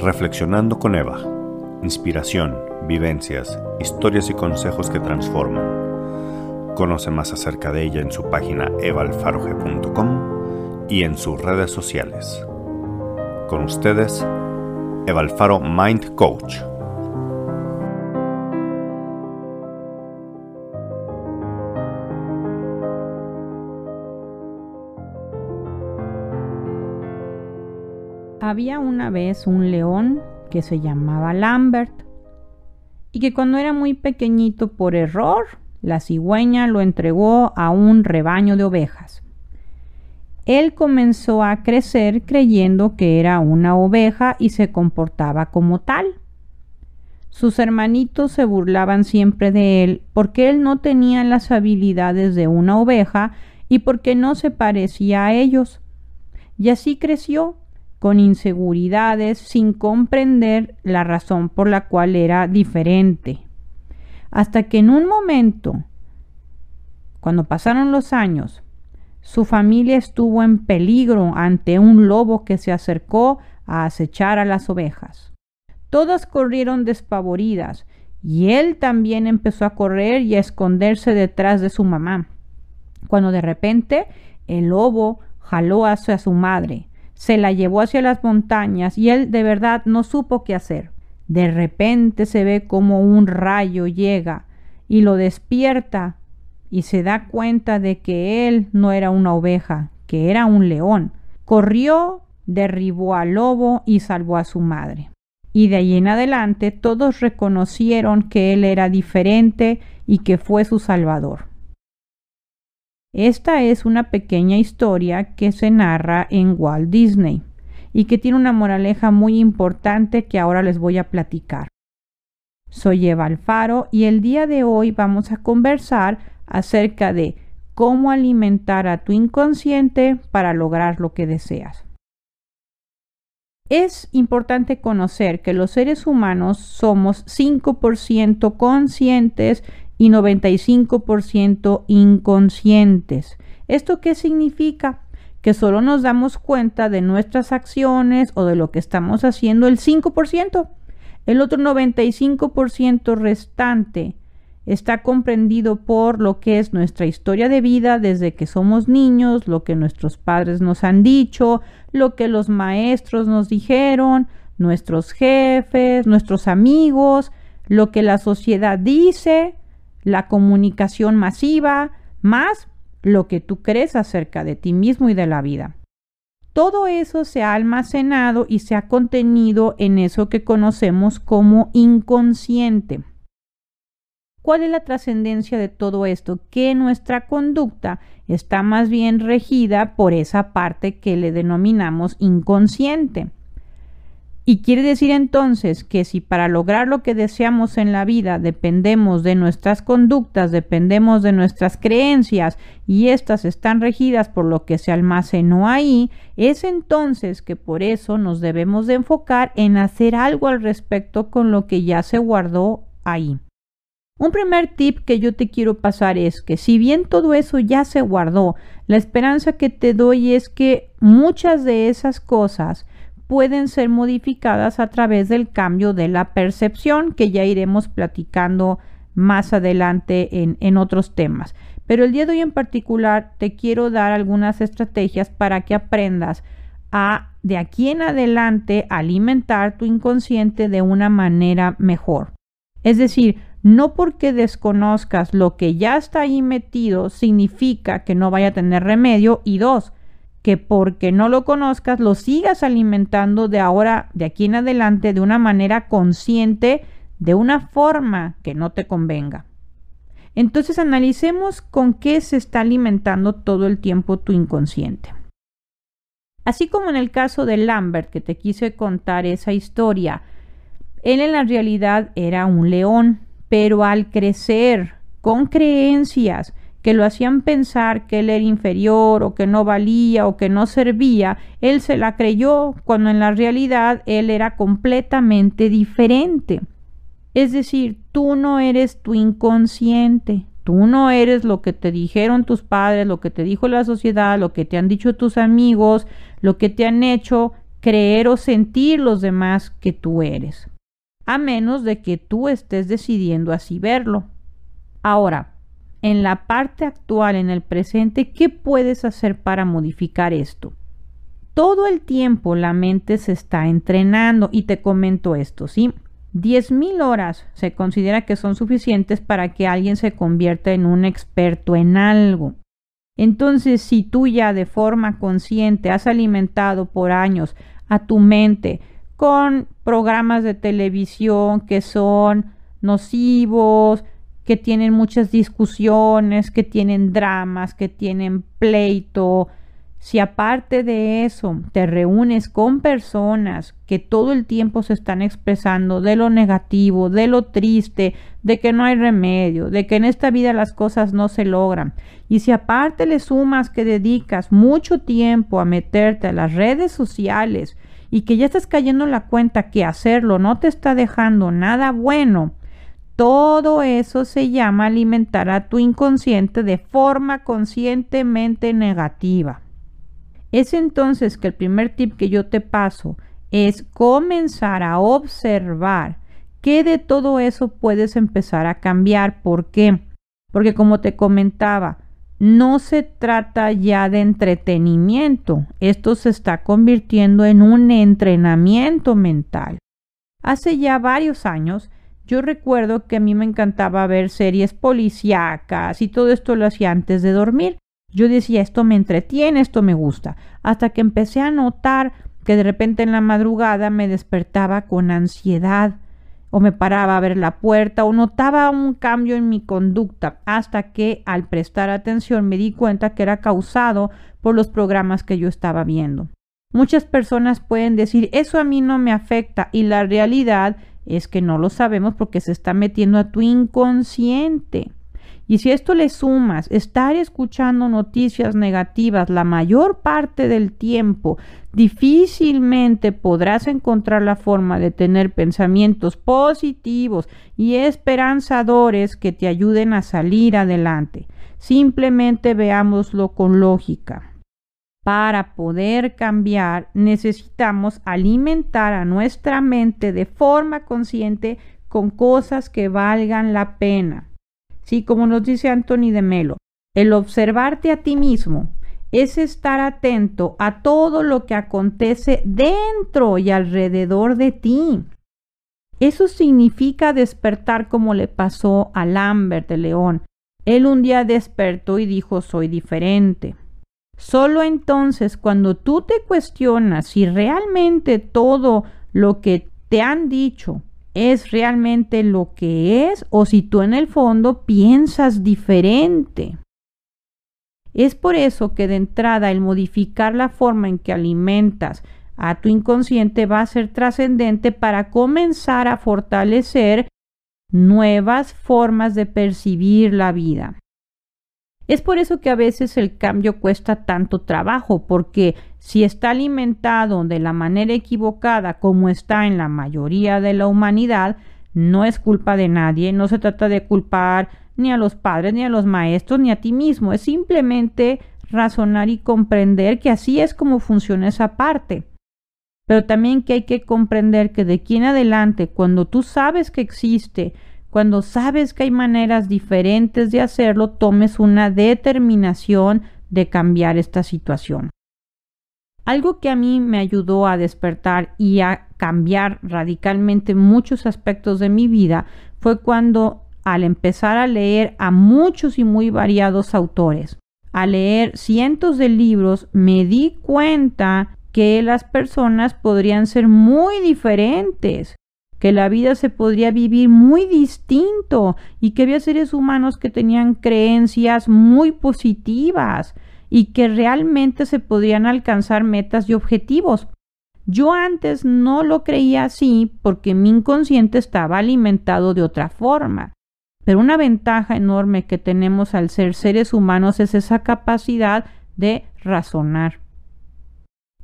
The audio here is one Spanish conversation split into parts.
Reflexionando con Eva. Inspiración, vivencias, historias y consejos que transforman. Conoce más acerca de ella en su página evalfaroge.com y en sus redes sociales. Con ustedes, Eva Alfaro Mind Coach. Había una vez un león que se llamaba Lambert y que cuando era muy pequeñito por error, la cigüeña lo entregó a un rebaño de ovejas. Él comenzó a crecer creyendo que era una oveja y se comportaba como tal. Sus hermanitos se burlaban siempre de él porque él no tenía las habilidades de una oveja y porque no se parecía a ellos. Y así creció con inseguridades sin comprender la razón por la cual era diferente. Hasta que en un momento, cuando pasaron los años, su familia estuvo en peligro ante un lobo que se acercó a acechar a las ovejas. Todas corrieron despavoridas y él también empezó a correr y a esconderse detrás de su mamá, cuando de repente el lobo jaló hacia su madre se la llevó hacia las montañas y él de verdad no supo qué hacer. De repente se ve como un rayo llega y lo despierta y se da cuenta de que él no era una oveja, que era un león. Corrió, derribó al lobo y salvó a su madre. Y de ahí en adelante todos reconocieron que él era diferente y que fue su salvador. Esta es una pequeña historia que se narra en Walt Disney y que tiene una moraleja muy importante que ahora les voy a platicar. Soy Eva Alfaro y el día de hoy vamos a conversar acerca de cómo alimentar a tu inconsciente para lograr lo que deseas. Es importante conocer que los seres humanos somos 5% conscientes y 95% inconscientes. ¿Esto qué significa? Que solo nos damos cuenta de nuestras acciones o de lo que estamos haciendo el 5%. El otro 95% restante está comprendido por lo que es nuestra historia de vida desde que somos niños, lo que nuestros padres nos han dicho, lo que los maestros nos dijeron, nuestros jefes, nuestros amigos, lo que la sociedad dice, la comunicación masiva, más lo que tú crees acerca de ti mismo y de la vida. Todo eso se ha almacenado y se ha contenido en eso que conocemos como inconsciente. ¿Cuál es la trascendencia de todo esto? Que nuestra conducta está más bien regida por esa parte que le denominamos inconsciente. Y quiere decir entonces que si para lograr lo que deseamos en la vida dependemos de nuestras conductas, dependemos de nuestras creencias y éstas están regidas por lo que se almacenó ahí, es entonces que por eso nos debemos de enfocar en hacer algo al respecto con lo que ya se guardó ahí. Un primer tip que yo te quiero pasar es que si bien todo eso ya se guardó, la esperanza que te doy es que muchas de esas cosas pueden ser modificadas a través del cambio de la percepción que ya iremos platicando más adelante en, en, otros temas. Pero el día de hoy en particular te quiero dar algunas estrategias para que aprendas a de aquí en adelante alimentar tu inconsciente de una manera mejor. Es decir, no porque desconozcas lo que ya está ahí metido significa que no vaya a tener remedio y dos, que porque no lo conozcas lo sigas alimentando de ahora, de aquí en adelante, de una manera consciente, de una forma que no te convenga. Entonces analicemos con qué se está alimentando todo el tiempo tu inconsciente. Así como en el caso de Lambert, que te quise contar esa historia, él en la realidad era un león, pero al crecer con creencias que lo hacían pensar que él era inferior o que no valía o que no servía, él se la creyó cuando en la realidad él era completamente diferente. Es decir, tú no eres tu inconsciente, tú no eres lo que te dijeron tus padres, lo que te dijo la sociedad, lo que te han dicho tus amigos, lo que te han hecho creer o sentir los demás que tú eres, a menos de que tú estés decidiendo así verlo. Ahora, en la parte actual, en el presente, ¿qué puedes hacer para modificar esto? Todo el tiempo la mente se está entrenando y te comento esto, ¿sí? 10.000 horas se considera que son suficientes para que alguien se convierta en un experto en algo. Entonces, si tú ya de forma consciente has alimentado por años a tu mente con programas de televisión que son nocivos, que tienen muchas discusiones, que tienen dramas, que tienen pleito, si aparte de eso te reúnes con personas que todo el tiempo se están expresando de lo negativo, de lo triste, de que no hay remedio, de que en esta vida las cosas no se logran, y si aparte le sumas que dedicas mucho tiempo a meterte a las redes sociales y que ya estás cayendo en la cuenta que hacerlo no te está dejando nada bueno, todo eso se llama alimentar a tu inconsciente de forma conscientemente negativa. Es entonces que el primer tip que yo te paso es comenzar a observar qué de todo eso puedes empezar a cambiar. ¿Por qué? Porque como te comentaba, no se trata ya de entretenimiento, esto se está convirtiendo en un entrenamiento mental. Hace ya varios años, yo recuerdo que a mí me encantaba ver series policíacas y todo esto lo hacía antes de dormir. Yo decía, esto me entretiene, esto me gusta, hasta que empecé a notar que de repente en la madrugada me despertaba con ansiedad o me paraba a ver la puerta o notaba un cambio en mi conducta hasta que al prestar atención me di cuenta que era causado por los programas que yo estaba viendo. Muchas personas pueden decir eso a mí no me afecta y la realidad es que no lo sabemos porque se está metiendo a tu inconsciente. Y si esto le sumas estar escuchando noticias negativas la mayor parte del tiempo, difícilmente podrás encontrar la forma de tener pensamientos positivos y esperanzadores que te ayuden a salir adelante. Simplemente veámoslo con lógica. Para poder cambiar necesitamos alimentar a nuestra mente de forma consciente con cosas que valgan la pena. Sí, como nos dice Anthony de Melo, el observarte a ti mismo es estar atento a todo lo que acontece dentro y alrededor de ti. Eso significa despertar como le pasó a Lambert de León. Él un día despertó y dijo soy diferente. Solo entonces cuando tú te cuestionas si realmente todo lo que te han dicho es realmente lo que es o si tú en el fondo piensas diferente. Es por eso que de entrada el modificar la forma en que alimentas a tu inconsciente va a ser trascendente para comenzar a fortalecer nuevas formas de percibir la vida. Es por eso que a veces el cambio cuesta tanto trabajo, porque si está alimentado de la manera equivocada como está en la mayoría de la humanidad, no es culpa de nadie, no se trata de culpar ni a los padres, ni a los maestros, ni a ti mismo, es simplemente razonar y comprender que así es como funciona esa parte. Pero también que hay que comprender que de aquí en adelante, cuando tú sabes que existe cuando sabes que hay maneras diferentes de hacerlo, tomes una determinación de cambiar esta situación. Algo que a mí me ayudó a despertar y a cambiar radicalmente muchos aspectos de mi vida fue cuando al empezar a leer a muchos y muy variados autores, a leer cientos de libros, me di cuenta que las personas podrían ser muy diferentes que la vida se podría vivir muy distinto y que había seres humanos que tenían creencias muy positivas y que realmente se podrían alcanzar metas y objetivos. Yo antes no lo creía así porque mi inconsciente estaba alimentado de otra forma. Pero una ventaja enorme que tenemos al ser seres humanos es esa capacidad de razonar.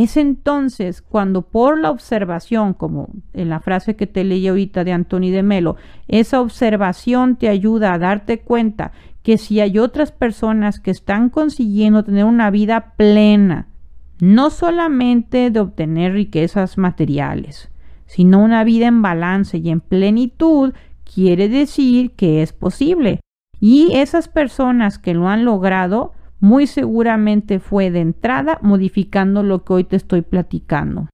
Es entonces cuando por la observación, como en la frase que te leí ahorita de Anthony de Melo, esa observación te ayuda a darte cuenta que si hay otras personas que están consiguiendo tener una vida plena, no solamente de obtener riquezas materiales, sino una vida en balance y en plenitud, quiere decir que es posible. Y esas personas que lo han logrado, muy seguramente fue de entrada modificando lo que hoy te estoy platicando.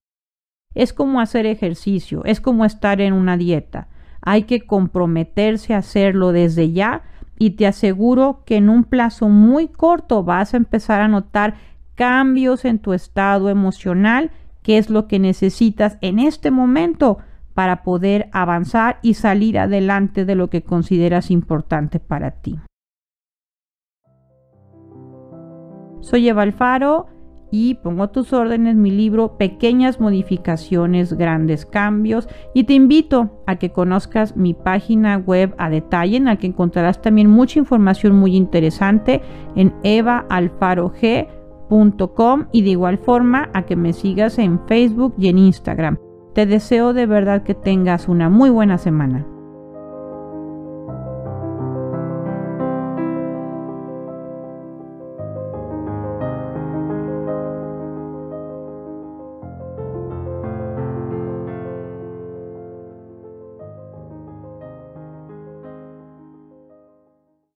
Es como hacer ejercicio, es como estar en una dieta. Hay que comprometerse a hacerlo desde ya y te aseguro que en un plazo muy corto vas a empezar a notar cambios en tu estado emocional, que es lo que necesitas en este momento para poder avanzar y salir adelante de lo que consideras importante para ti. Soy Eva Alfaro y pongo tus órdenes mi libro Pequeñas modificaciones, grandes cambios y te invito a que conozcas mi página web a detalle en la que encontrarás también mucha información muy interesante en evaalfarog.com y de igual forma a que me sigas en Facebook y en Instagram. Te deseo de verdad que tengas una muy buena semana.